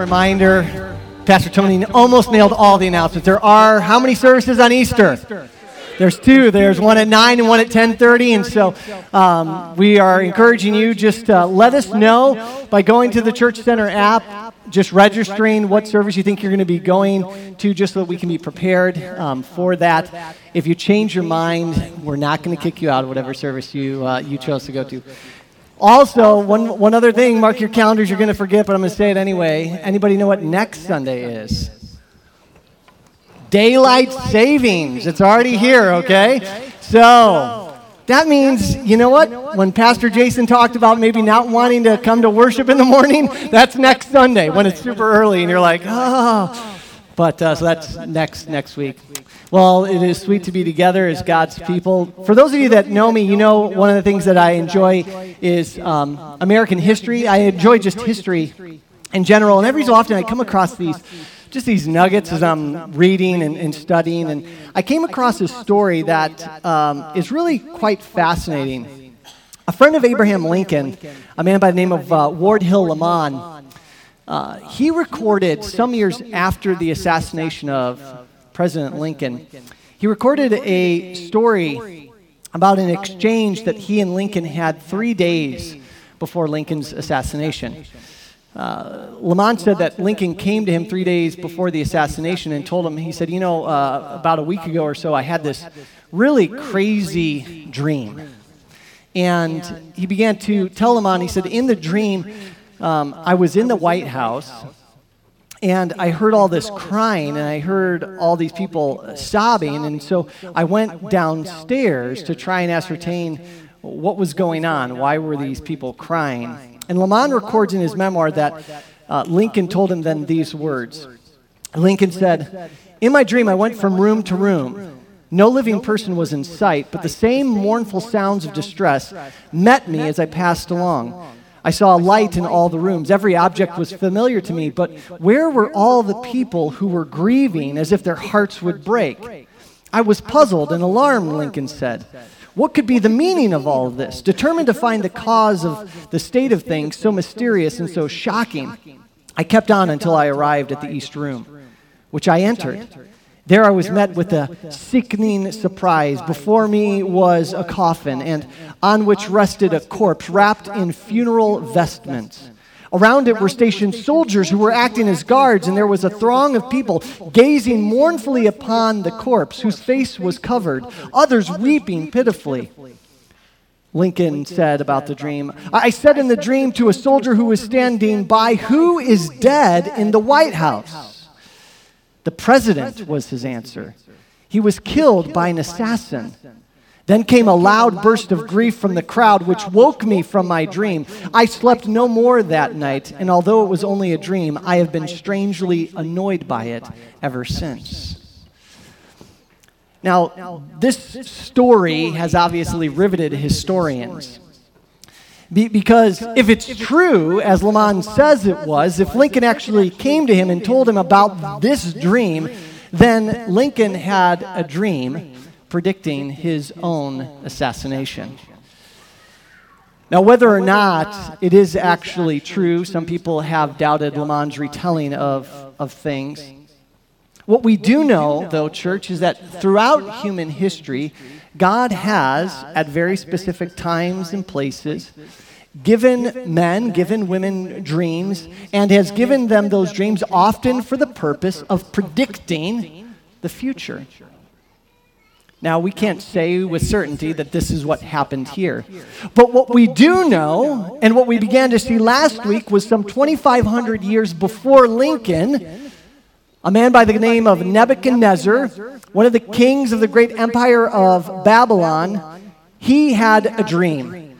Reminder, Pastor Tony almost nailed all the announcements. There are how many services on Easter? There's two. There's one at 9 and one at 10:30, and so um, we are encouraging you just uh, let us know by going to the Church Center app, just registering what service you think you're going to be going to, just so that we can be prepared um, for that. If you change your mind, we're not going to kick you out of whatever service you uh, you chose to go to. Also, one, one other thing, mark your calendars, you're going to forget, but I'm going to say it anyway. Anybody know what next Sunday is? Daylight savings. It's already here, okay? So, that means, you know what? When Pastor Jason talked about maybe not wanting to come to worship in the morning, that's next Sunday when it's super early and you're like, oh. But uh, so that's next next week. Well, it is sweet to be together as God's people. For those of you that know me, you know one of the things that I enjoy is um, American history. I enjoy just history in general, and every so often I come across these just these nuggets as I'm reading and, and studying, and I came across a story that um, is really quite fascinating. A friend of Abraham Lincoln, a man by the name of uh, Ward Hill Lamon, uh, he recorded some years after the assassination of President Lincoln, he recorded a story about an exchange that he and Lincoln had three days before Lincoln's assassination. Uh, Lamon said that Lincoln came to him three days before the assassination and told him, he said, You know, uh, about a week ago or so, I had this really crazy dream. And he began to tell Lamon, he said, In the dream, um, I was in the White House and I heard all this crying and I heard all these people sobbing. And so I went downstairs to try and ascertain what was going on. Why were these people crying? And Lamon records in his memoir that uh, Lincoln told him then these words Lincoln said, In my dream, I went from room to room. No living person was in sight, but the same mournful sounds of distress met me as I passed along. I saw a light in all the rooms. Every object was familiar to me, but where were all the people who were grieving as if their hearts would break? I was puzzled and alarmed, Lincoln said. What could be the meaning of all of this? Determined to find the cause of the state of things so mysterious and so shocking, I kept on until I arrived at the East Room, which I entered. There I was met with a sickening surprise. Before me was a coffin, and on which rested a corpse wrapped in funeral vestments. Around it were stationed soldiers who were acting as guards, and there was a throng of people gazing mournfully upon the corpse, whose face was covered, others weeping pitifully. Lincoln said about the dream I said in the dream to a soldier who was standing by, Who is dead in the White House? The president was his answer. He was killed by an assassin. Then came a loud burst of grief from the crowd, which woke me from my dream. I slept no more that night, and although it was only a dream, I have been strangely annoyed by it ever since. Now, this story has obviously riveted historians. Be, because if it's true, as Lamon says it was, if Lincoln actually came to him and told him about this dream, then Lincoln had a dream predicting his own assassination. Now, whether or not it is actually true, some people have doubted Lamon's retelling of, of things. What we do know, though, church, is that throughout human history, God has, at very specific times and places, given men, given women dreams, and has given them those dreams often for the purpose of predicting the future. Now, we can't say with certainty that this is what happened here. But what we do know, and what we began to see last week, was some 2,500 years before Lincoln, a man by the name of Nebuchadnezzar, one of the kings of the great empire of Babylon, he had a dream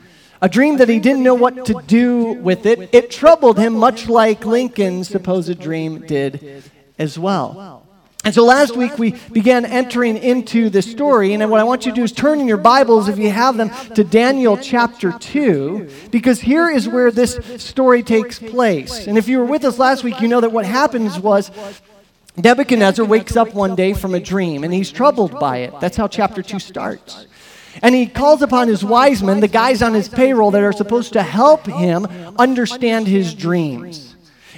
a dream that he didn't know what to do with it. It troubled him, much like Lincoln's supposed dream did as well. And so last week we began entering into the story, and what I want you to do is turn in your Bibles, if you have them, to Daniel chapter 2, because here is where this story takes place. And if you were with us last week, you know that what happens was Nebuchadnezzar wakes up one day from a dream, and he's troubled by it. That's how chapter 2 starts. And he calls upon his wise men, the guys on his payroll that are supposed to help him understand his dreams.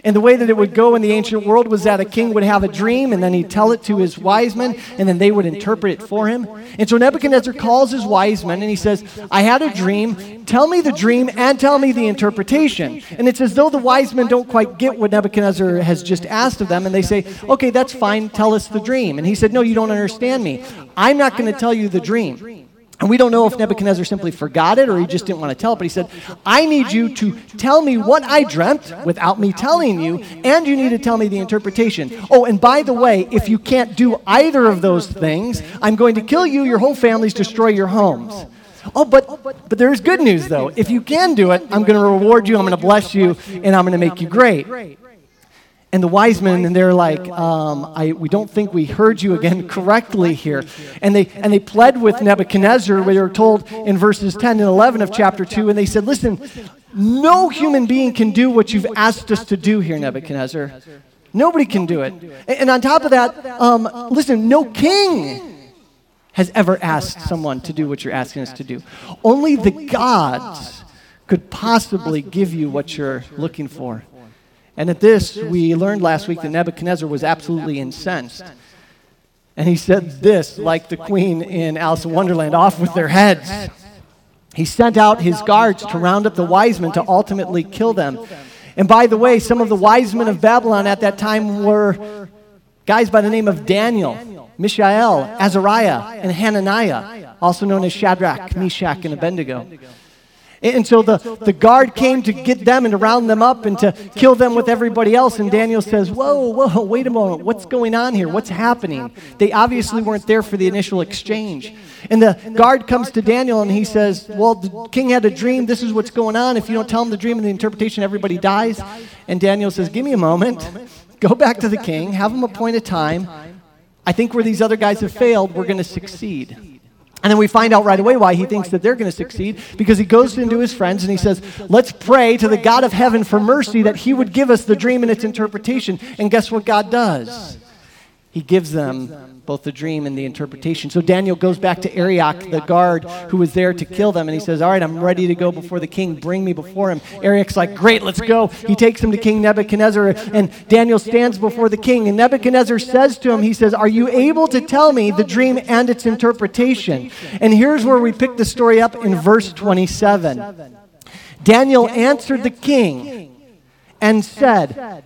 And the way that it would go in the ancient world was that a king would have a dream and then he'd tell it to his wise men and then they would interpret it for him. And so Nebuchadnezzar calls his wise men and he says, I had a dream. Tell me the dream and tell me the interpretation. And it's as though the wise men don't quite get what Nebuchadnezzar has just asked of them and they say, Okay, that's fine. Tell us the dream. And he said, No, you don't understand me. I'm not going to tell you the dream. And we don't know if Nebuchadnezzar simply forgot it or he just didn't want to tell it, but he said, I need you to tell me what I dreamt without me telling you, and you need to tell me the interpretation. Oh, and by the way, if you can't do either of those things, I'm going to kill you, your whole families, destroy your homes. Oh, but, but there's good news, though. If you can do it, I'm going to reward you, I'm going to bless you, and I'm going to make you great. And the wise men, and they're like, um, I, we don't think we heard you again correctly here. And they, and they pled with Nebuchadnezzar. We were told in verses 10 and 11 of chapter 2, and they said, Listen, no human being can do what you've asked us to do here, Nebuchadnezzar. Nobody can do it. And on top of that, um, listen, no king has ever asked someone to do what you're asking us to do. Only the gods could possibly give you what you're looking for. And at this, we learned last week that Nebuchadnezzar was absolutely incensed. And he said this, like the queen in Alice in Wonderland, off with their heads. He sent out his guards to round up the wise men to ultimately kill them. And by the way, some of the wise men of Babylon at that time were guys by the name of Daniel, Mishael, Azariah, and Hananiah, also known as Shadrach, Meshach, and Abednego. And so the, the guard came to get them and to round them up and to kill them with everybody else. And Daniel says, Whoa, whoa, wait a moment. What's going on here? What's happening? They obviously weren't there for the initial exchange. And the guard comes to Daniel and he says, Well, the king had a dream. This is what's going on. If you don't tell him the dream and the interpretation, everybody dies. And Daniel says, Give me a moment. Go back to the king, have him appoint a time. I think where these other guys have failed, we're going to succeed. And then we find out right away why he thinks that they're going to succeed because he goes into his friends and he says, Let's pray to the God of heaven for mercy that he would give us the dream and its interpretation. And guess what God does? He gives them both the dream and the interpretation. So Daniel goes back to Arioch, the guard who was there to kill them, and he says, All right, I'm ready to go before the king. Bring me before him. Arioch's like, Great, let's go. He takes him to King Nebuchadnezzar, and Daniel stands before the king. And Nebuchadnezzar says to him, He says, Are you able to tell me the dream and its interpretation? And here's where we pick the story up in verse 27. Daniel answered the king and said,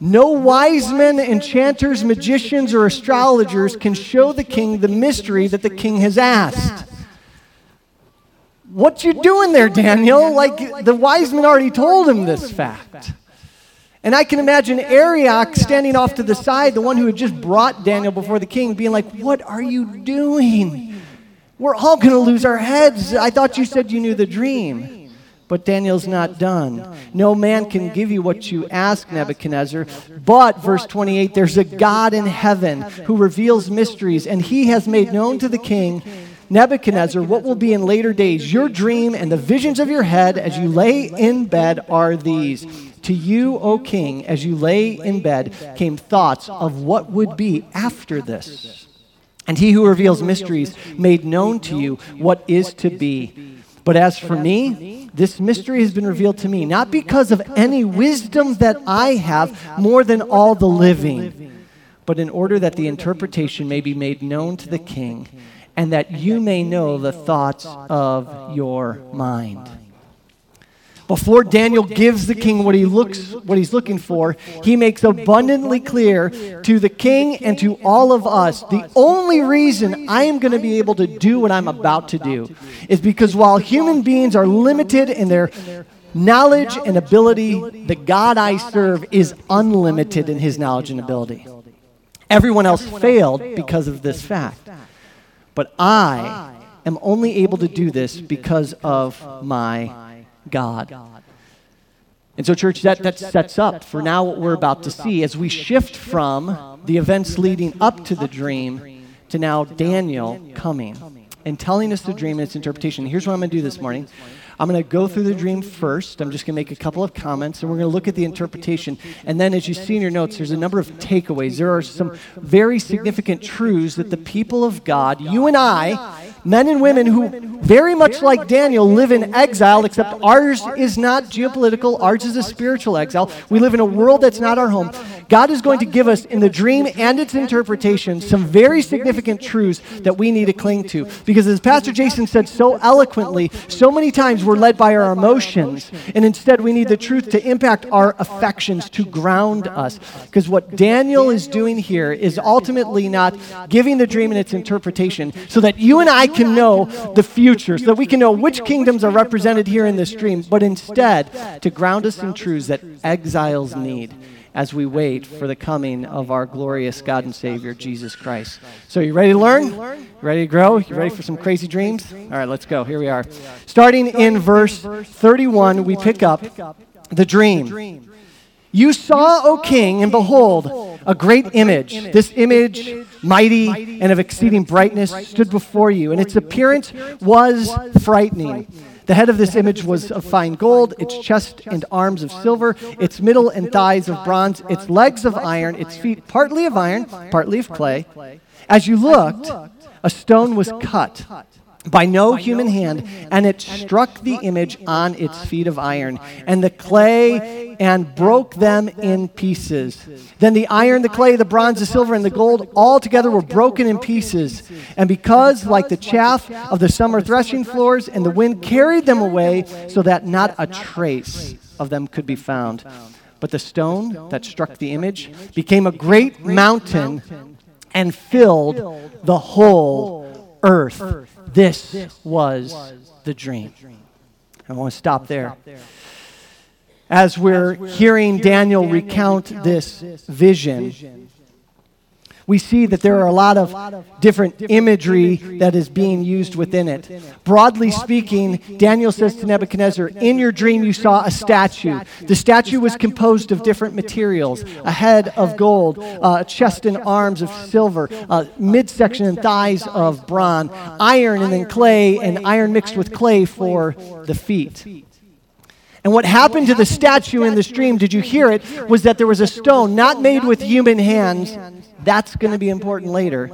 no wise men, enchanters, magicians, or astrologers can show the king the mystery that the king has asked. What you doing there, Daniel? Like the wise men already told him this fact. And I can imagine Arioch standing off to the side, the one who had just brought Daniel before the king, being like, What are you doing? We're all going to lose our heads. I thought you said you knew the dream. But Daniel's not done. No man can give you what you ask, Nebuchadnezzar. But, verse 28, there's a God in heaven who reveals mysteries, and he has made known to the king, Nebuchadnezzar, what will be in later days. Your dream and the visions of your head as you lay in bed are these. To you, O king, as you lay in bed, came thoughts of what would be after this. And he who reveals mysteries made known to you what is to be. But as for me, this mystery has been revealed to me, not because of any wisdom that I have more than all the living, but in order that the interpretation may be made known to the king, and that you may know the thoughts of your mind. Before Daniel gives the king what he looks what he's looking for, he makes abundantly clear to the king and to all of us the only reason I am going to be able to do what I'm about to do is because while human beings are limited in their knowledge and ability, the God I serve is unlimited in his knowledge and ability. Everyone else failed because of this fact. But I am only able to do this because of my God. And so, church, that, that sets up for now what we're about to see as we shift from the events leading up to the dream to now Daniel coming and telling us the dream and its interpretation. Here's what I'm going to do this morning. I'm going to go through the dream first. I'm just going to make a couple of comments, and we're going to look at the interpretation. And then, as you see in your notes, there's a number of takeaways. There are some very significant truths that the people of God, you and I, men and women who, very much like Daniel, live in exile, except ours is not geopolitical, ours is a spiritual exile. We live in a world that's not our home. God is going to give us, in the dream and its interpretation, some very significant truths that we need to cling to. Because as Pastor Jason said so eloquently, so many times we're led by our emotions, and instead we need the truth to impact our affections, to ground us. Because what Daniel is doing here is ultimately not giving the dream and its interpretation so that you and I can know the future, so that we can know which kingdoms are represented here in this dream, but instead to ground us in truths that exiles need as we wait for the coming of our glorious God and Savior, Jesus Christ. So, you ready to learn? You ready to grow? You ready for some crazy dreams? All right, let's go. Here we are. Starting in verse 31, we pick up the dream. You saw, O king, and behold, a great image. This image, mighty and of exceeding brightness, stood before you, and its appearance was frightening. The head of this image was of fine gold, its chest and arms of silver, its middle and thighs of bronze, its legs of iron, its feet partly of iron, partly of clay. As you looked, a stone was cut by no human hand, and it struck the image on its feet of iron, and the clay and broke them in pieces. Then the iron, the clay, the bronze, the silver, and the gold all together were broken in pieces. And because, like the chaff of the summer threshing floors, and the wind carried them away, so that not a trace of them could be found. But the stone that struck the image became a great mountain and filled the whole earth. This was the dream. I want to stop there. As we're hearing Daniel recount this vision, we see that there are a lot of different imagery that is being used within it. Broadly speaking, Daniel says to Nebuchadnezzar, In your dream you saw a statue. The statue was composed of different materials a head of gold, a chest and arms of silver, uh, midsection and thighs of bronze, iron and then clay, and iron mixed with clay for the feet. And what happened to the statue in the stream, did you hear it, was that there was a stone not made with human hands. That's going to be important later.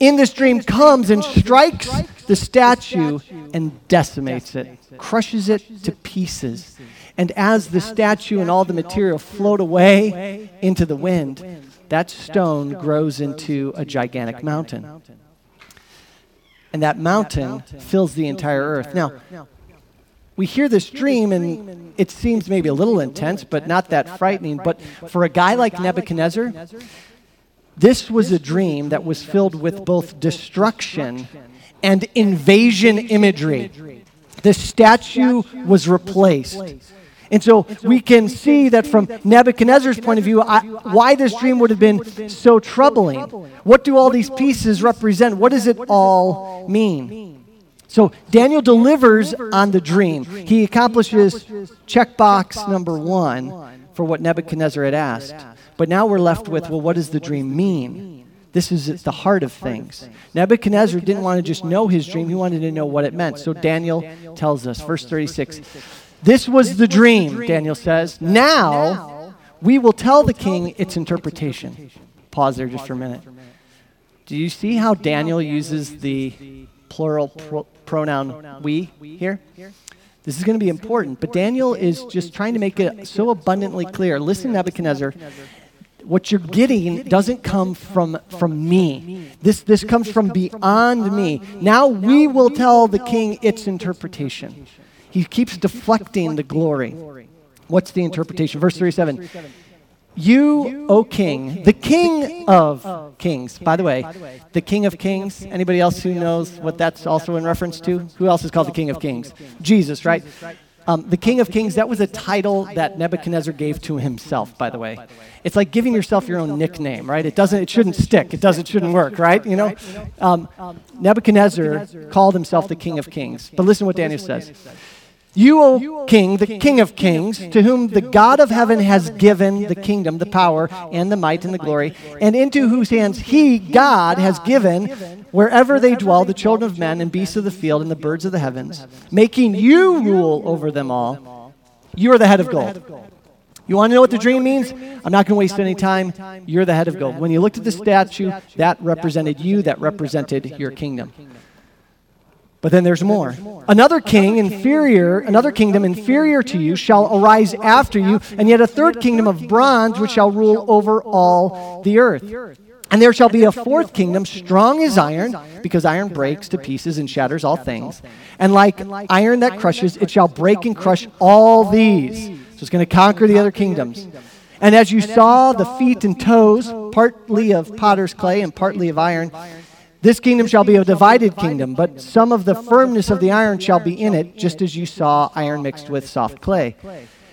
In this dream comes and strikes the statue and decimates it, crushes it to pieces. And as the statue and all the material float away into the wind, that stone grows into a gigantic mountain. And that mountain fills the entire earth. Now, we hear this dream and it seems maybe a little intense, but not that frightening. But for a guy like Nebuchadnezzar, this was a dream that was filled with both destruction and invasion imagery. The statue was replaced. And so we can see that from Nebuchadnezzar's point of view, I, why this dream would have been so troubling. What do all these pieces represent? What does it all mean? So Daniel delivers on the dream. He accomplishes checkbox number one for what Nebuchadnezzar had asked. But now we're left with well, what does the dream mean? This is at the heart of things. Nebuchadnezzar didn't want to just know his dream, he wanted to know what it meant. So Daniel tells us, verse 36 This was the dream, Daniel says. Now we will tell the king its interpretation. Pause there just for a minute. Do you see how Daniel uses the plural pro- pronoun we here? This is going to be important, but Daniel is just trying to make it so abundantly clear. Listen, Nebuchadnezzar, what you're getting doesn't come from, from me. This, this comes from beyond me. Now we will tell the king its interpretation. He keeps deflecting the glory. What's the interpretation? Verse 37 you, O King, the King of Kings. By the way, the King of Kings. Anybody else who knows what that's also in reference to? Who else is called the King of Kings? Jesus, right? Um, the King of Kings, that was a title that Nebuchadnezzar gave to himself, by the way. It's like giving yourself your own nickname, right? It doesn't, it shouldn't stick. It doesn't, it shouldn't work, right? You know? Um, Nebuchadnezzar called himself the King of Kings. But listen to what Daniel says. You, O King, the King of kings, to whom the God of heaven has given the kingdom, the power, and the might, and the glory, and into whose hands He, God, has given, wherever they dwell, the children of men, and beasts of the field, and the birds of the heavens, making you rule over them all. You are the head of gold. You want to know what the dream means? I'm not going to waste any time. You're the head of gold. When you looked at the statue, that represented you, that represented your kingdom. But then there's more. Another king inferior, another kingdom inferior to you shall arise after you, and yet a third kingdom of bronze which shall rule over all the earth. And there shall be a fourth kingdom, strong as iron, because iron breaks to pieces and shatters all things. And like iron that crushes, it shall break and crush all these. So it's going to conquer the other kingdoms. And as you saw the feet and toes, partly of potter's clay and partly of iron, this kingdom shall be a divided kingdom, but some of the firmness of the iron shall be in it, just as you saw iron mixed with soft clay.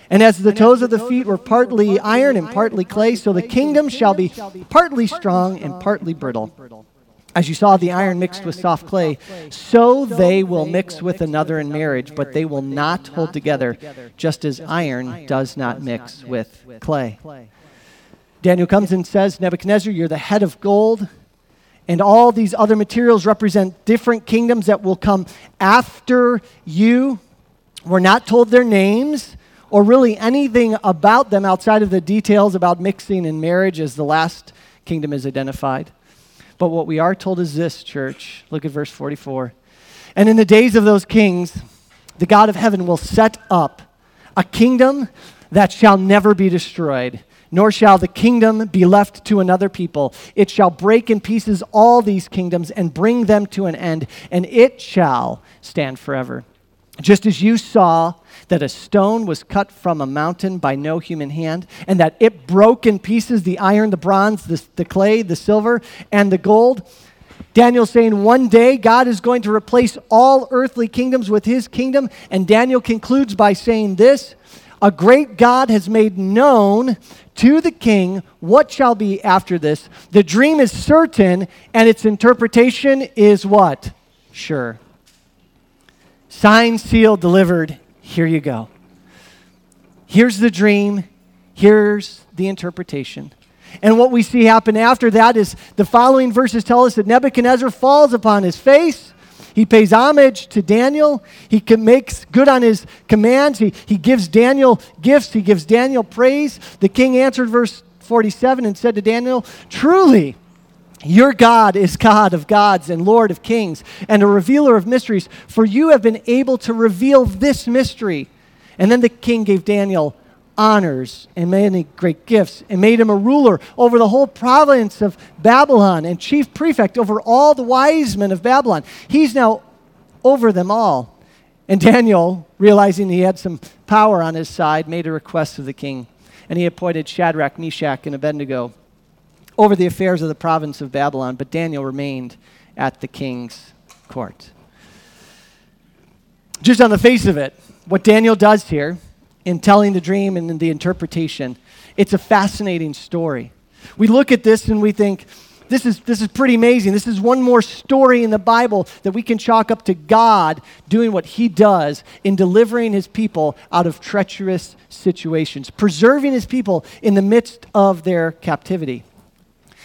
And as the toes of the feet were partly iron and partly clay, so the kingdom shall be partly strong and partly brittle. As you saw the iron mixed with soft clay, so they will mix with another in marriage, but they will not hold together, just as iron does not mix with clay. Daniel comes and says, Nebuchadnezzar, you're the head of gold and all these other materials represent different kingdoms that will come after you. We're not told their names or really anything about them outside of the details about mixing and marriage as the last kingdom is identified. But what we are told is this, church. Look at verse 44. And in the days of those kings, the God of heaven will set up a kingdom that shall never be destroyed nor shall the kingdom be left to another people. It shall break in pieces all these kingdoms and bring them to an end, and it shall stand forever. Just as you saw that a stone was cut from a mountain by no human hand, and that it broke in pieces the iron, the bronze, the, the clay, the silver, and the gold. Daniel saying one day God is going to replace all earthly kingdoms with his kingdom. And Daniel concludes by saying this a great God has made known to the king what shall be after this. The dream is certain, and its interpretation is what? Sure. Signed, sealed, delivered. Here you go. Here's the dream. Here's the interpretation. And what we see happen after that is the following verses tell us that Nebuchadnezzar falls upon his face he pays homage to Daniel. He makes good on his commands. He, he gives Daniel gifts. He gives Daniel praise. The king answered, verse 47, and said to Daniel, Truly, your God is God of gods and Lord of kings and a revealer of mysteries, for you have been able to reveal this mystery. And then the king gave Daniel honors and many great gifts and made him a ruler over the whole province of Babylon and chief prefect over all the wise men of Babylon. He's now over them all. And Daniel, realizing he had some power on his side, made a request of the king. And he appointed Shadrach, Meshach, and Abednego over the affairs of the province of Babylon. But Daniel remained at the king's court. Just on the face of it, what Daniel does here in telling the dream and in the interpretation. It's a fascinating story. We look at this and we think, this is, this is pretty amazing. This is one more story in the Bible that we can chalk up to God doing what He does in delivering His people out of treacherous situations, preserving His people in the midst of their captivity.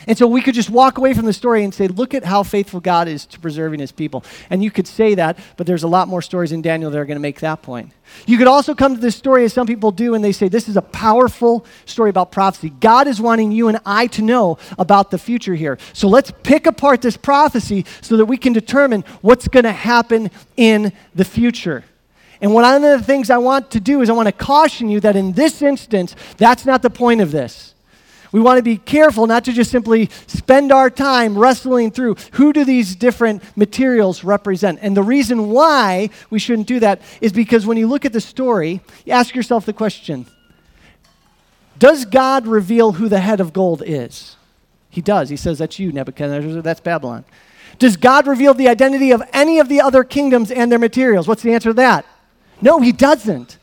And so we could just walk away from the story and say, look at how faithful God is to preserving his people. And you could say that, but there's a lot more stories in Daniel that are going to make that point. You could also come to this story as some people do, and they say, this is a powerful story about prophecy. God is wanting you and I to know about the future here. So let's pick apart this prophecy so that we can determine what's going to happen in the future. And one of the things I want to do is I want to caution you that in this instance, that's not the point of this. We want to be careful not to just simply spend our time wrestling through who do these different materials represent. And the reason why we shouldn't do that is because when you look at the story, you ask yourself the question Does God reveal who the head of gold is? He does. He says, That's you, Nebuchadnezzar. That's Babylon. Does God reveal the identity of any of the other kingdoms and their materials? What's the answer to that? No, he doesn't.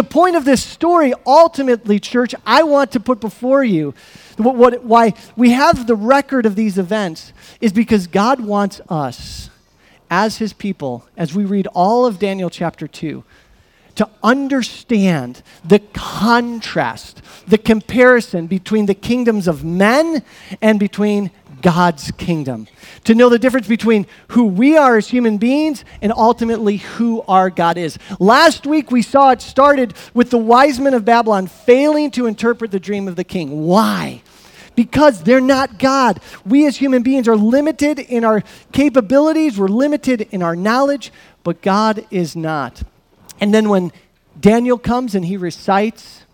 The point of this story, ultimately, church, I want to put before you what, what, why we have the record of these events is because God wants us, as his people, as we read all of Daniel chapter 2, to understand the contrast, the comparison between the kingdoms of men and between God's kingdom. To know the difference between who we are as human beings and ultimately who our God is. Last week we saw it started with the wise men of Babylon failing to interpret the dream of the king. Why? Because they're not God. We as human beings are limited in our capabilities, we're limited in our knowledge, but God is not. And then when Daniel comes and he recites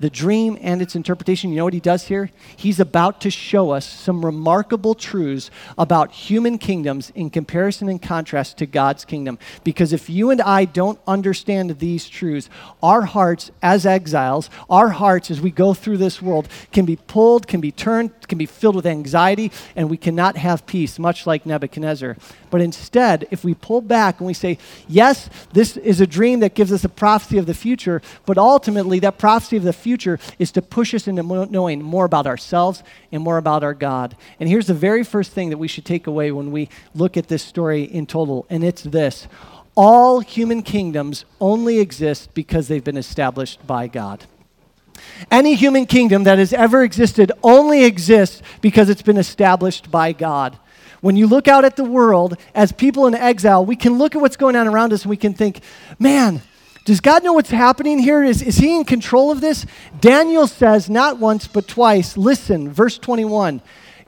the dream and its interpretation, you know what he does here? He's about to show us some remarkable truths about human kingdoms in comparison and contrast to God's kingdom. Because if you and I don't understand these truths, our hearts as exiles, our hearts as we go through this world, can be pulled, can be turned, can be filled with anxiety, and we cannot have peace, much like Nebuchadnezzar. But instead, if we pull back and we say, yes, this is a dream that gives us a prophecy of the future, but ultimately that prophecy of the future future is to push us into knowing more about ourselves and more about our God. And here's the very first thing that we should take away when we look at this story in total, and it's this all human kingdoms only exist because they've been established by God. Any human kingdom that has ever existed only exists because it's been established by God. When you look out at the world as people in exile, we can look at what's going on around us and we can think, man, does God know what's happening here? Is, is he in control of this? Daniel says, not once, but twice, listen, verse 21.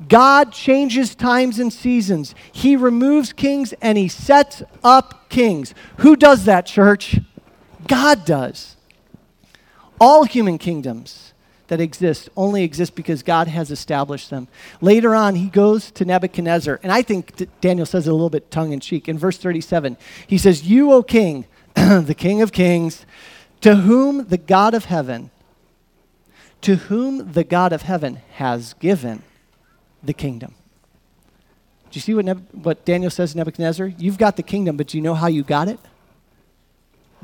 God changes times and seasons. He removes kings and he sets up kings. Who does that, church? God does. All human kingdoms that exist only exist because God has established them. Later on, he goes to Nebuchadnezzar, and I think Daniel says it a little bit tongue in cheek. In verse 37, he says, You, O king, the King of Kings, to whom the God of heaven, to whom the God of heaven has given the kingdom. Do you see what, what Daniel says to Nebuchadnezzar? You've got the kingdom, but do you know how you got it?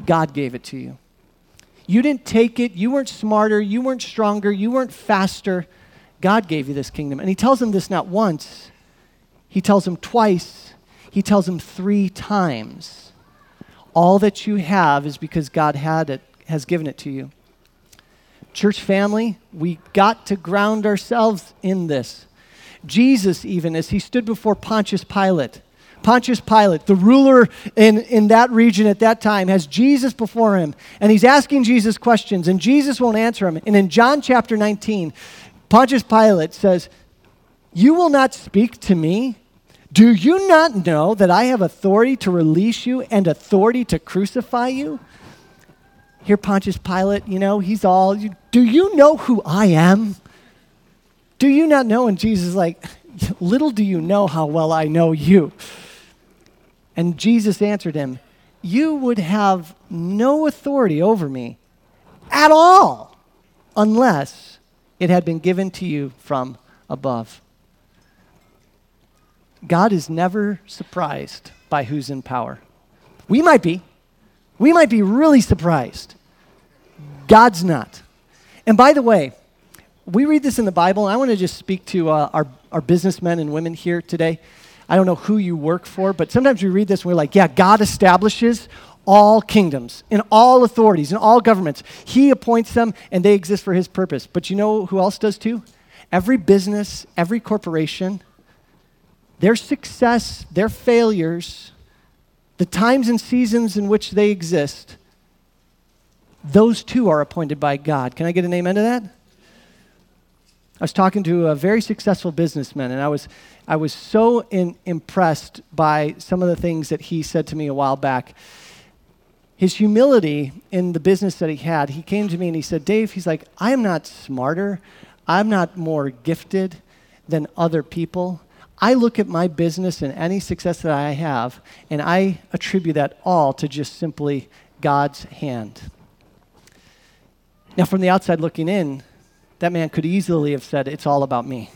God gave it to you. You didn't take it. You weren't smarter. You weren't stronger. You weren't faster. God gave you this kingdom. And he tells him this not once, he tells him twice, he tells him three times. All that you have is because God had it, has given it to you. Church family, we got to ground ourselves in this. Jesus, even as he stood before Pontius Pilate, Pontius Pilate, the ruler in, in that region at that time, has Jesus before him, and he's asking Jesus questions, and Jesus won't answer him. And in John chapter 19, Pontius Pilate says, You will not speak to me? Do you not know that I have authority to release you and authority to crucify you? Here, Pontius Pilate, you know, he's all, do you know who I am? Do you not know? And Jesus is like, little do you know how well I know you. And Jesus answered him, You would have no authority over me at all unless it had been given to you from above. God is never surprised by who's in power. We might be. We might be really surprised. God's not. And by the way, we read this in the Bible, and I want to just speak to uh, our, our businessmen and women here today. I don't know who you work for, but sometimes we read this and we're like, yeah, God establishes all kingdoms and all authorities and all governments. He appoints them and they exist for his purpose. But you know who else does too? Every business, every corporation, their success, their failures, the times and seasons in which they exist, those too are appointed by God. Can I get an amen to that? I was talking to a very successful businessman, and I was, I was so in, impressed by some of the things that he said to me a while back. His humility in the business that he had, he came to me and he said, Dave, he's like, I am not smarter, I'm not more gifted than other people. I look at my business and any success that I have, and I attribute that all to just simply God's hand. Now, from the outside looking in, that man could easily have said, It's all about me.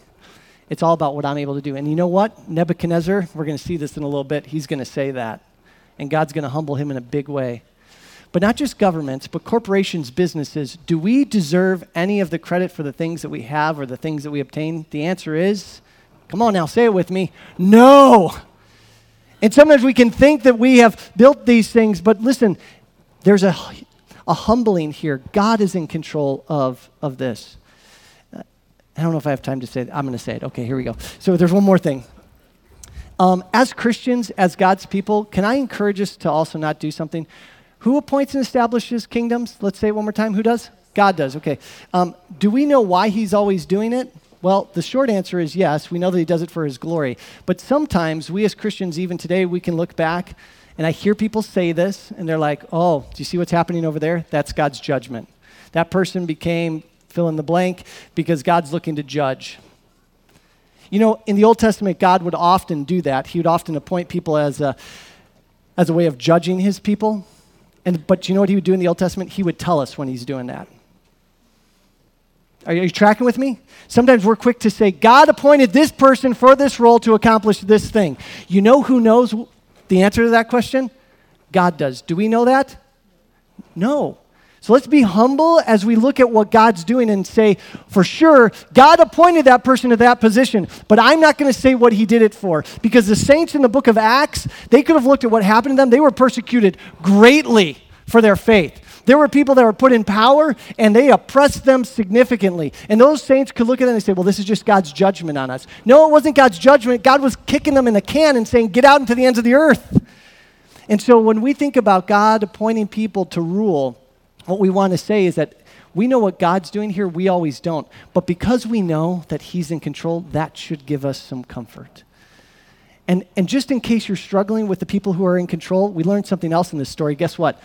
It's all about what I'm able to do. And you know what? Nebuchadnezzar, we're going to see this in a little bit, he's going to say that. And God's going to humble him in a big way. But not just governments, but corporations, businesses. Do we deserve any of the credit for the things that we have or the things that we obtain? The answer is Come on now, say it with me. No. And sometimes we can think that we have built these things, but listen, there's a, a humbling here. God is in control of, of this. I don't know if I have time to say it. I'm going to say it. Okay, here we go. So there's one more thing. Um, as Christians, as God's people, can I encourage us to also not do something? Who appoints and establishes kingdoms? Let's say it one more time. Who does? God does. Okay. Um, do we know why He's always doing it? Well, the short answer is yes. We know that he does it for his glory. But sometimes we as Christians, even today, we can look back And I hear people say this, and they're like, oh, do you see what's happening over there? That's God's judgment. That person became fill in the blank because God's looking to judge. You know, in the Old Testament, God would often do that. He would often appoint people as a, as a way of judging his people. And, but you know what he would do in the Old Testament? He would tell us when he's doing that. Are you tracking with me? Sometimes we're quick to say, God appointed this person for this role to accomplish this thing. You know who knows the answer to that question? God does. Do we know that? No. So let's be humble as we look at what God's doing and say, for sure, God appointed that person to that position, but I'm not going to say what he did it for. Because the saints in the book of Acts, they could have looked at what happened to them. They were persecuted greatly for their faith. There were people that were put in power and they oppressed them significantly. And those saints could look at it and say, well, this is just God's judgment on us. No, it wasn't God's judgment. God was kicking them in the can and saying, get out into the ends of the earth. And so when we think about God appointing people to rule, what we want to say is that we know what God's doing here, we always don't. But because we know that He's in control, that should give us some comfort. And, and just in case you're struggling with the people who are in control, we learned something else in this story. Guess what?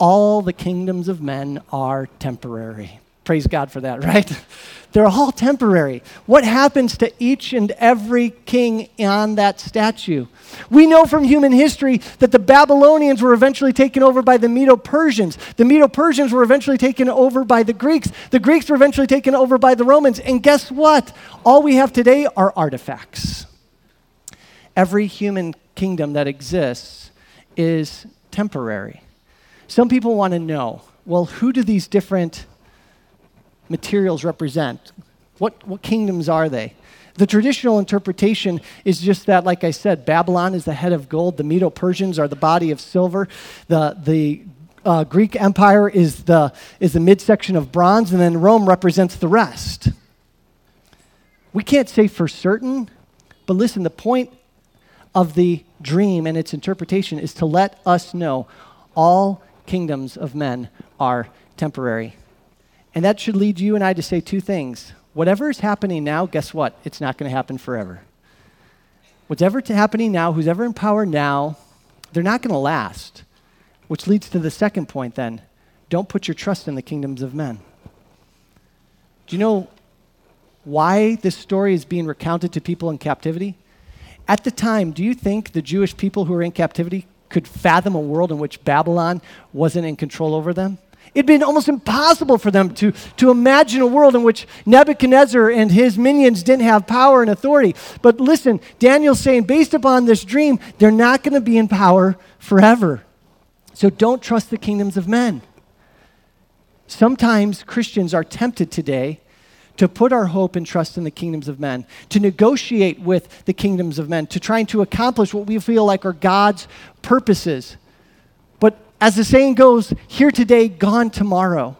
All the kingdoms of men are temporary. Praise God for that, right? They're all temporary. What happens to each and every king on that statue? We know from human history that the Babylonians were eventually taken over by the Medo Persians. The Medo Persians were eventually taken over by the Greeks. The Greeks were eventually taken over by the Romans. And guess what? All we have today are artifacts. Every human kingdom that exists is temporary. Some people want to know well, who do these different materials represent? What, what kingdoms are they? The traditional interpretation is just that, like I said, Babylon is the head of gold, the Medo Persians are the body of silver, the, the uh, Greek Empire is the, is the midsection of bronze, and then Rome represents the rest. We can't say for certain, but listen, the point of the dream and its interpretation is to let us know all kingdoms of men are temporary. And that should lead you and I to say two things. Whatever is happening now, guess what? It's not going to happen forever. Whatever happening now, who's ever in power now, they're not going to last. Which leads to the second point then. Don't put your trust in the kingdoms of men. Do you know why this story is being recounted to people in captivity? At the time, do you think the Jewish people who were in captivity could fathom a world in which Babylon wasn't in control over them? It'd been almost impossible for them to, to imagine a world in which Nebuchadnezzar and his minions didn't have power and authority. But listen, Daniel's saying, based upon this dream, they're not going to be in power forever. So don't trust the kingdoms of men. Sometimes Christians are tempted today to put our hope and trust in the kingdoms of men, to negotiate with the kingdoms of men, to trying to accomplish what we feel like are God's purposes. But as the saying goes, here today, gone tomorrow.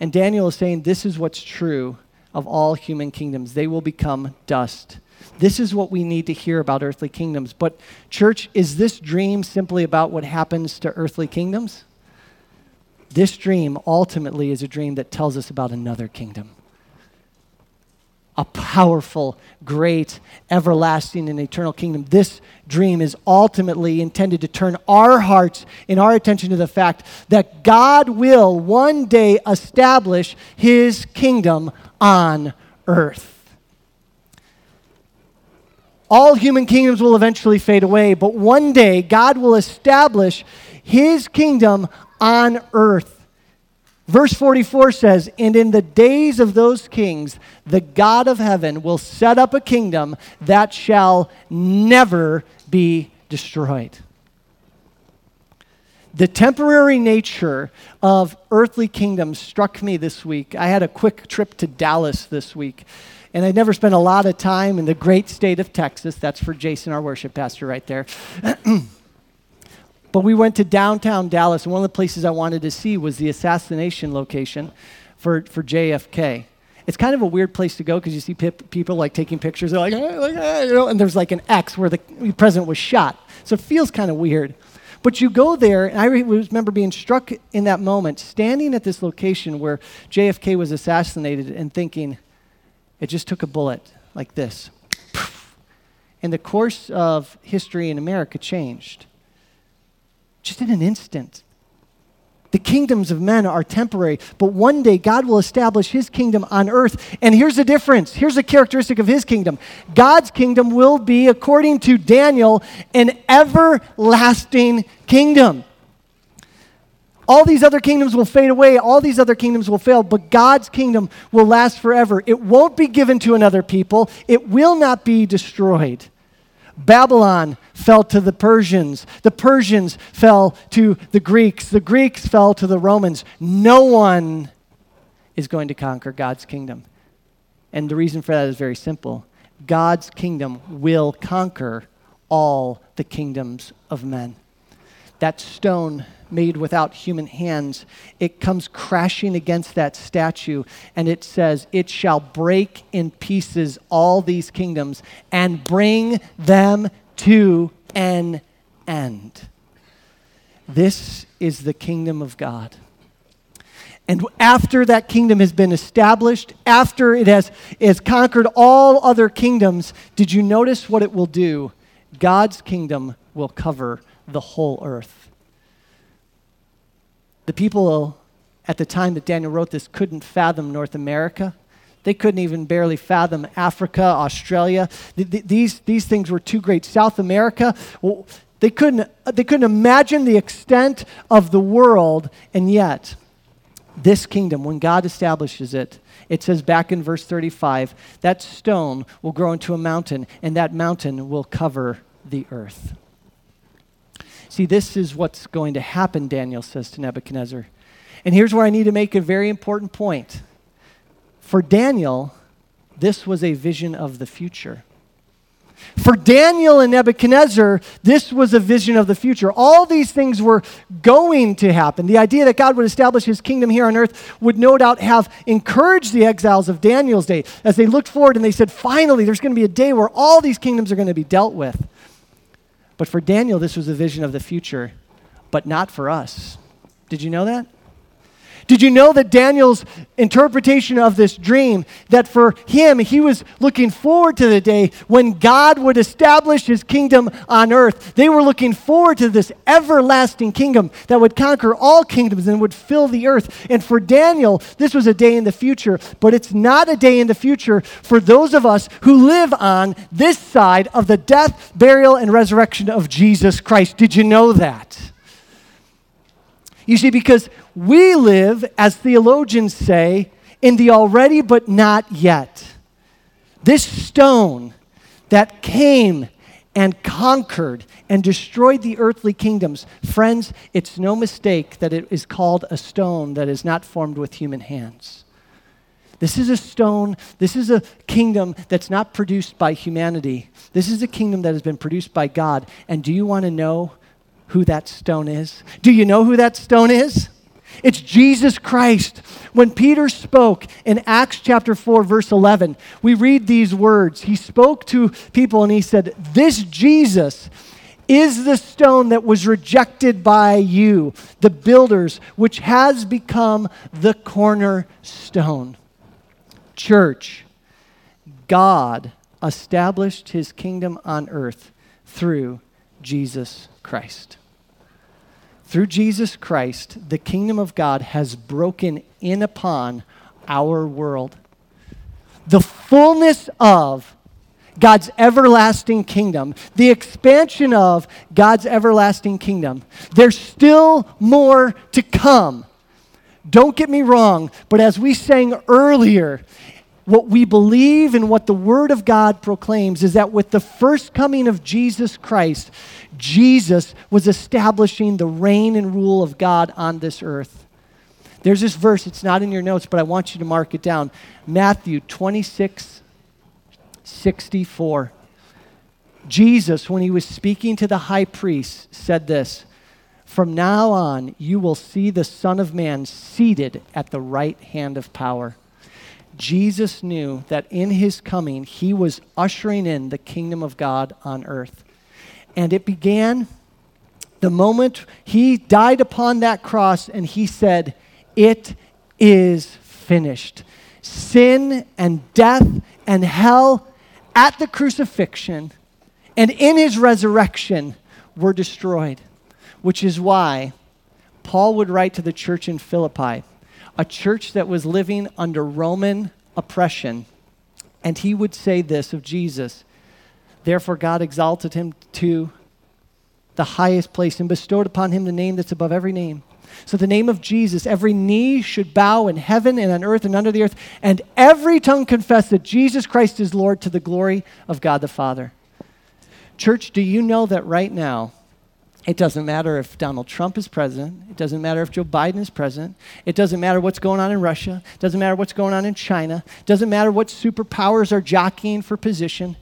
And Daniel is saying this is what's true of all human kingdoms. They will become dust. This is what we need to hear about earthly kingdoms. But, church, is this dream simply about what happens to earthly kingdoms? This dream ultimately is a dream that tells us about another kingdom. A powerful, great, everlasting, and eternal kingdom. This dream is ultimately intended to turn our hearts and our attention to the fact that God will one day establish his kingdom on earth. All human kingdoms will eventually fade away, but one day God will establish his kingdom on earth. Verse 44 says, And in the days of those kings, the God of heaven will set up a kingdom that shall never be destroyed. The temporary nature of earthly kingdoms struck me this week. I had a quick trip to Dallas this week, and I never spent a lot of time in the great state of Texas. That's for Jason, our worship pastor, right there. But we went to downtown Dallas, and one of the places I wanted to see was the assassination location for, for JFK. It's kind of a weird place to go because you see people like taking pictures. They're like, like you know, and there's like an X where the president was shot. So it feels kind of weird. But you go there, and I remember being struck in that moment, standing at this location where JFK was assassinated, and thinking, it just took a bullet like this And the course of history in America changed. Just in an instant. The kingdoms of men are temporary, but one day God will establish his kingdom on earth. And here's the difference. Here's a characteristic of his kingdom God's kingdom will be, according to Daniel, an everlasting kingdom. All these other kingdoms will fade away, all these other kingdoms will fail, but God's kingdom will last forever. It won't be given to another people, it will not be destroyed. Babylon fell to the Persians. The Persians fell to the Greeks. The Greeks fell to the Romans. No one is going to conquer God's kingdom. And the reason for that is very simple God's kingdom will conquer all the kingdoms of men. That stone made without human hands, it comes crashing against that statue, and it says, It shall break in pieces all these kingdoms and bring them to an end. This is the kingdom of God. And after that kingdom has been established, after it has, has conquered all other kingdoms, did you notice what it will do? God's kingdom will cover the whole earth. The people at the time that Daniel wrote this couldn't fathom North America. They couldn't even barely fathom Africa, Australia. These, these things were too great. South America, well, they, couldn't, they couldn't imagine the extent of the world, and yet, this kingdom, when God establishes it, it says back in verse 35 that stone will grow into a mountain, and that mountain will cover the earth. See, this is what's going to happen, Daniel says to Nebuchadnezzar. And here's where I need to make a very important point. For Daniel, this was a vision of the future. For Daniel and Nebuchadnezzar, this was a vision of the future. All these things were going to happen. The idea that God would establish his kingdom here on earth would no doubt have encouraged the exiles of Daniel's day as they looked forward and they said, finally, there's going to be a day where all these kingdoms are going to be dealt with. But for Daniel, this was a vision of the future, but not for us. Did you know that? Did you know that Daniel's interpretation of this dream, that for him, he was looking forward to the day when God would establish his kingdom on earth? They were looking forward to this everlasting kingdom that would conquer all kingdoms and would fill the earth. And for Daniel, this was a day in the future, but it's not a day in the future for those of us who live on this side of the death, burial, and resurrection of Jesus Christ. Did you know that? You see, because we live, as theologians say, in the already but not yet. This stone that came and conquered and destroyed the earthly kingdoms, friends, it's no mistake that it is called a stone that is not formed with human hands. This is a stone, this is a kingdom that's not produced by humanity. This is a kingdom that has been produced by God. And do you want to know who that stone is? Do you know who that stone is? It's Jesus Christ. When Peter spoke in Acts chapter 4, verse 11, we read these words. He spoke to people and he said, This Jesus is the stone that was rejected by you, the builders, which has become the cornerstone. Church, God established his kingdom on earth through Jesus Christ. Through Jesus Christ, the kingdom of God has broken in upon our world. The fullness of God's everlasting kingdom, the expansion of God's everlasting kingdom. There's still more to come. Don't get me wrong, but as we sang earlier, what we believe and what the Word of God proclaims is that with the first coming of Jesus Christ, Jesus was establishing the reign and rule of God on this earth. There's this verse, it's not in your notes, but I want you to mark it down. Matthew 26, 64. Jesus, when he was speaking to the high priest, said this From now on, you will see the Son of Man seated at the right hand of power. Jesus knew that in his coming, he was ushering in the kingdom of God on earth. And it began the moment he died upon that cross and he said, It is finished. Sin and death and hell at the crucifixion And in his resurrection, were destroyed, which is why Paul would write to the church in Philippi, a church that was living under Roman oppression. And he would say this of Jesus Therefore, God exalted him to the highest place and bestowed upon him the name that's above every name. So, the name of Jesus, every knee should bow in heaven and on earth and under the earth, and every tongue confess that Jesus Christ is Lord to the glory of God the Father. Church, do you know that right now, it doesn't matter if Donald Trump is president. It doesn't matter if Joe Biden is president. It doesn't matter what's going on in Russia. It doesn't matter what's going on in China. It doesn't matter what superpowers are jockeying for position.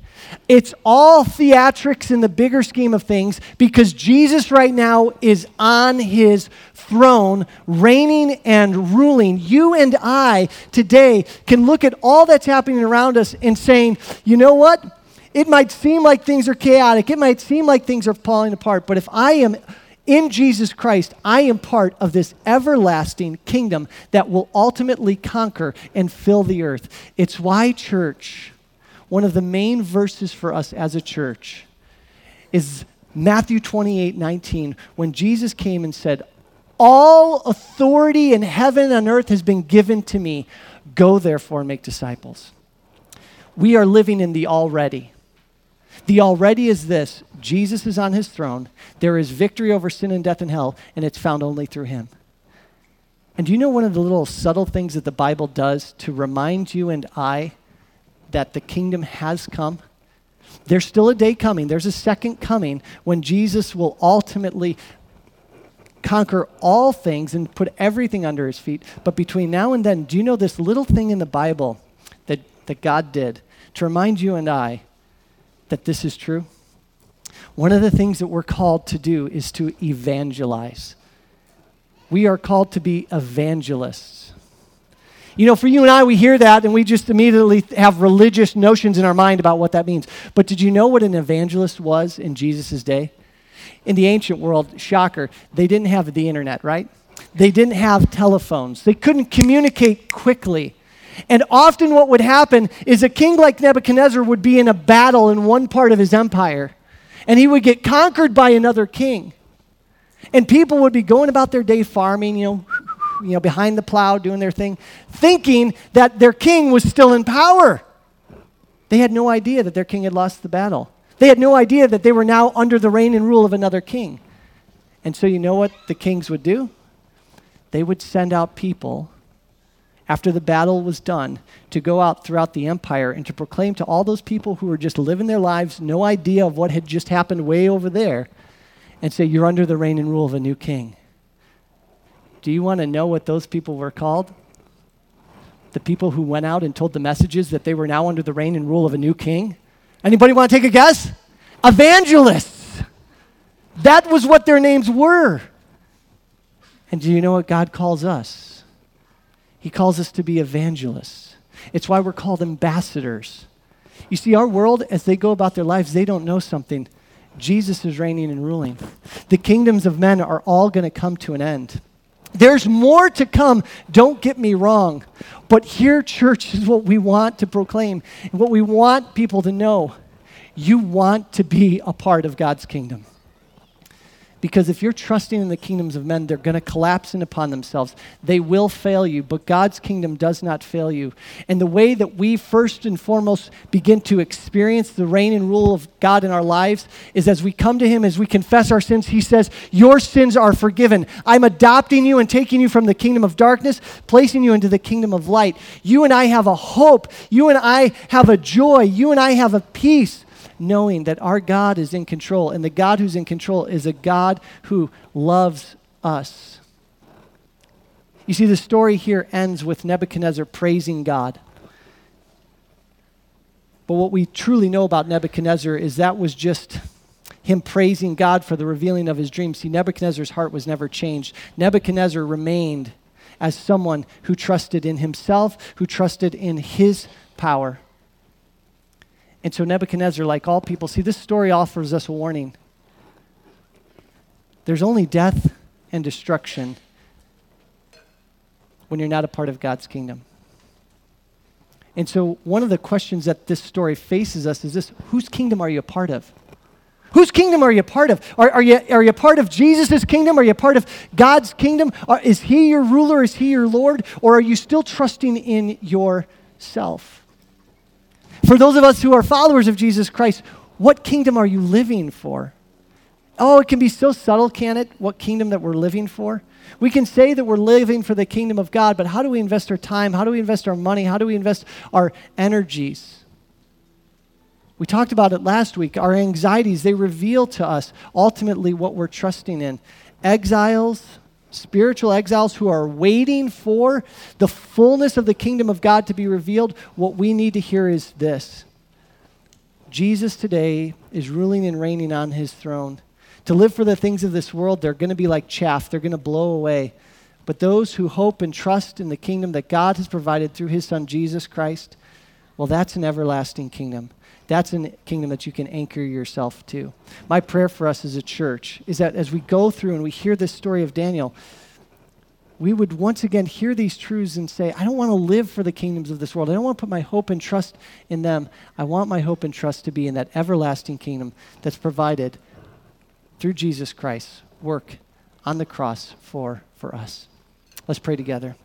It's all theatrics in the bigger scheme of things because Jesus right now is on his throne, reigning and ruling. You and I today can look at all that's happening around us and saying, you know what? It might seem like things are chaotic, it might seem like things are falling apart, but if I am in Jesus Christ, I am part of this everlasting kingdom that will ultimately conquer and fill the earth. It's why, church, one of the main verses for us as a church is Matthew 28 19, when Jesus came and said, All authority in heaven and earth has been given to me. Go therefore and make disciples. We are living in the already. The already is this Jesus is on his throne. There is victory over sin and death and hell, and it's found only through him. And do you know one of the little subtle things that the Bible does to remind you and I that the kingdom has come? There's still a day coming, there's a second coming when Jesus will ultimately conquer all things and put everything under his feet. But between now and then, do you know this little thing in the Bible that, that God did to remind you and I that this is true? One of the things that we're called to do is to evangelize. We are called to be evangelists. You know, for you and I, we hear that and we just immediately have religious notions in our mind about what that means. But did you know what an evangelist was in Jesus' day? In the ancient world, shocker, they didn't have the internet, right? They didn't have telephones. They couldn't communicate quickly. And often, what would happen is a king like Nebuchadnezzar would be in a battle in one part of his empire, and he would get conquered by another king. And people would be going about their day farming, you know, you know, behind the plow, doing their thing, thinking that their king was still in power. They had no idea that their king had lost the battle. They had no idea that they were now under the reign and rule of another king. And so, you know what the kings would do? They would send out people after the battle was done, to go out throughout the empire and to proclaim to all those people who were just living their lives, no idea of what had just happened way over there, and say, You're under the reign and rule of a new king. Do you want to know what those people were called? The people who went out and told the messages that they were now under the reign and rule of a new king? Anybody want to take a guess? Evangelists. That was what their names were. And do you know what God calls us? He calls us to be evangelists. It's why we're called ambassadors. You see, our world, as they go about their lives, they don't know something. Jesus is reigning and ruling. The kingdoms of men are all going to come to an end. There's more to come, don't get me wrong. But here, church, is what we want to proclaim, what we want people to know. You want to be a part of God's kingdom. Because if you're trusting in the kingdoms of men, they're going to collapse in upon themselves. They will fail you, but God's kingdom does not fail you. And the way that we first and foremost begin to experience the reign and rule of God in our lives is as we come to Him, as we confess our sins, He says, Your sins are forgiven. I'm adopting you and taking you from the kingdom of darkness, placing you into the kingdom of light. You and I have a hope. You and I have a joy. You and I have a peace knowing that our God is in control, and the God who's in control is a God who loves us. You see, the story here ends with Nebuchadnezzar praising God. But what we truly know about Nebuchadnezzar is that was just him praising God for the revealing of his dreams. See, Nebuchadnezzar's heart was never changed. Nebuchadnezzar remained as someone who trusted in himself, who trusted in his power. And so Nebuchadnezzar, like all people, see, this story offers us a warning. There's only death and destruction when you're not a part of God's kingdom. And so, one of the questions that this story faces us is this whose kingdom are you a part of? Whose kingdom are you a part of? Are, are, you, are you part of Jesus' kingdom? Are you part of God's kingdom? Are, is He your ruler? Is He your Lord? Or are you still trusting in yourself? For those of us who are followers of Jesus Christ, what kingdom are you living for? Oh, it can be so subtle, can it? What kingdom that we're living for? We can say that we're living for the kingdom of God, but how do we invest our time? How do we invest our money? How do we invest our energies? We talked about it last week. Our anxieties, they reveal to us ultimately what we're trusting in. Exiles, spiritual exiles who are waiting for the fullness of the kingdom of God to be revealed, what we need to hear is this Jesus today is ruling and reigning on his throne. To live for the things of this world, they're going to be like chaff, they're going to blow away. But those who hope and trust in the kingdom that God has provided through his son Jesus Christ, well, that's an everlasting kingdom. That's a kingdom that you can anchor yourself to. My prayer for us as a church is that as we go through and we hear this story of Daniel, we would once again hear these truths and say, I don't want to live for the kingdoms of this world. I don't want to put my hope and trust in them. I want my hope and trust to be in that everlasting kingdom that's provided through Jesus Christ's work on the cross for, for us. Let's pray together.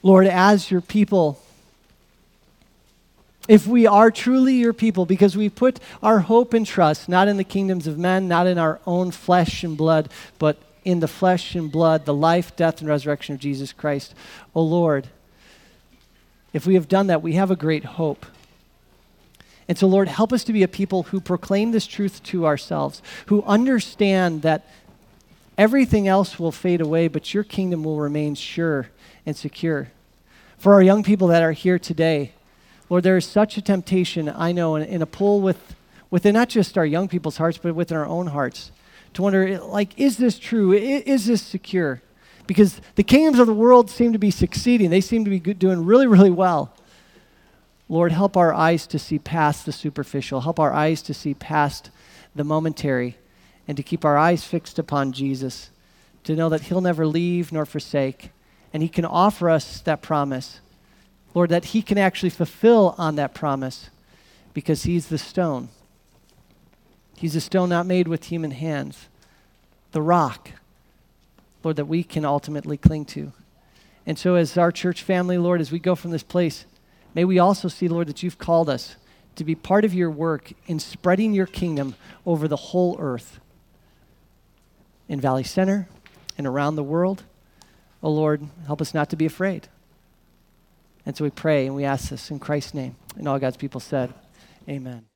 Lord, as your people, if we are truly your people, because we put our hope and trust not in the kingdoms of men, not in our own flesh and blood, but in the flesh and blood, the life, death, and resurrection of Jesus Christ. O oh Lord, if we have done that, we have a great hope. And so, Lord, help us to be a people who proclaim this truth to ourselves, who understand that everything else will fade away, but your kingdom will remain sure and secure. For our young people that are here today, Lord, there is such a temptation, I know, in, in a pull with, within not just our young people's hearts, but within our own hearts, to wonder, like, is this true? Is this secure? Because the kingdoms of the world seem to be succeeding. They seem to be doing really, really well. Lord, help our eyes to see past the superficial. Help our eyes to see past the momentary and to keep our eyes fixed upon Jesus, to know that He'll never leave nor forsake, and He can offer us that promise Lord, that He can actually fulfill on that promise because He's the stone. He's a stone not made with human hands, the rock, Lord, that we can ultimately cling to. And so, as our church family, Lord, as we go from this place, may we also see, Lord, that you've called us to be part of your work in spreading your kingdom over the whole earth. In Valley Center and around the world. Oh Lord, help us not to be afraid. And so we pray and we ask this in Christ's name. And all God's people said, Amen.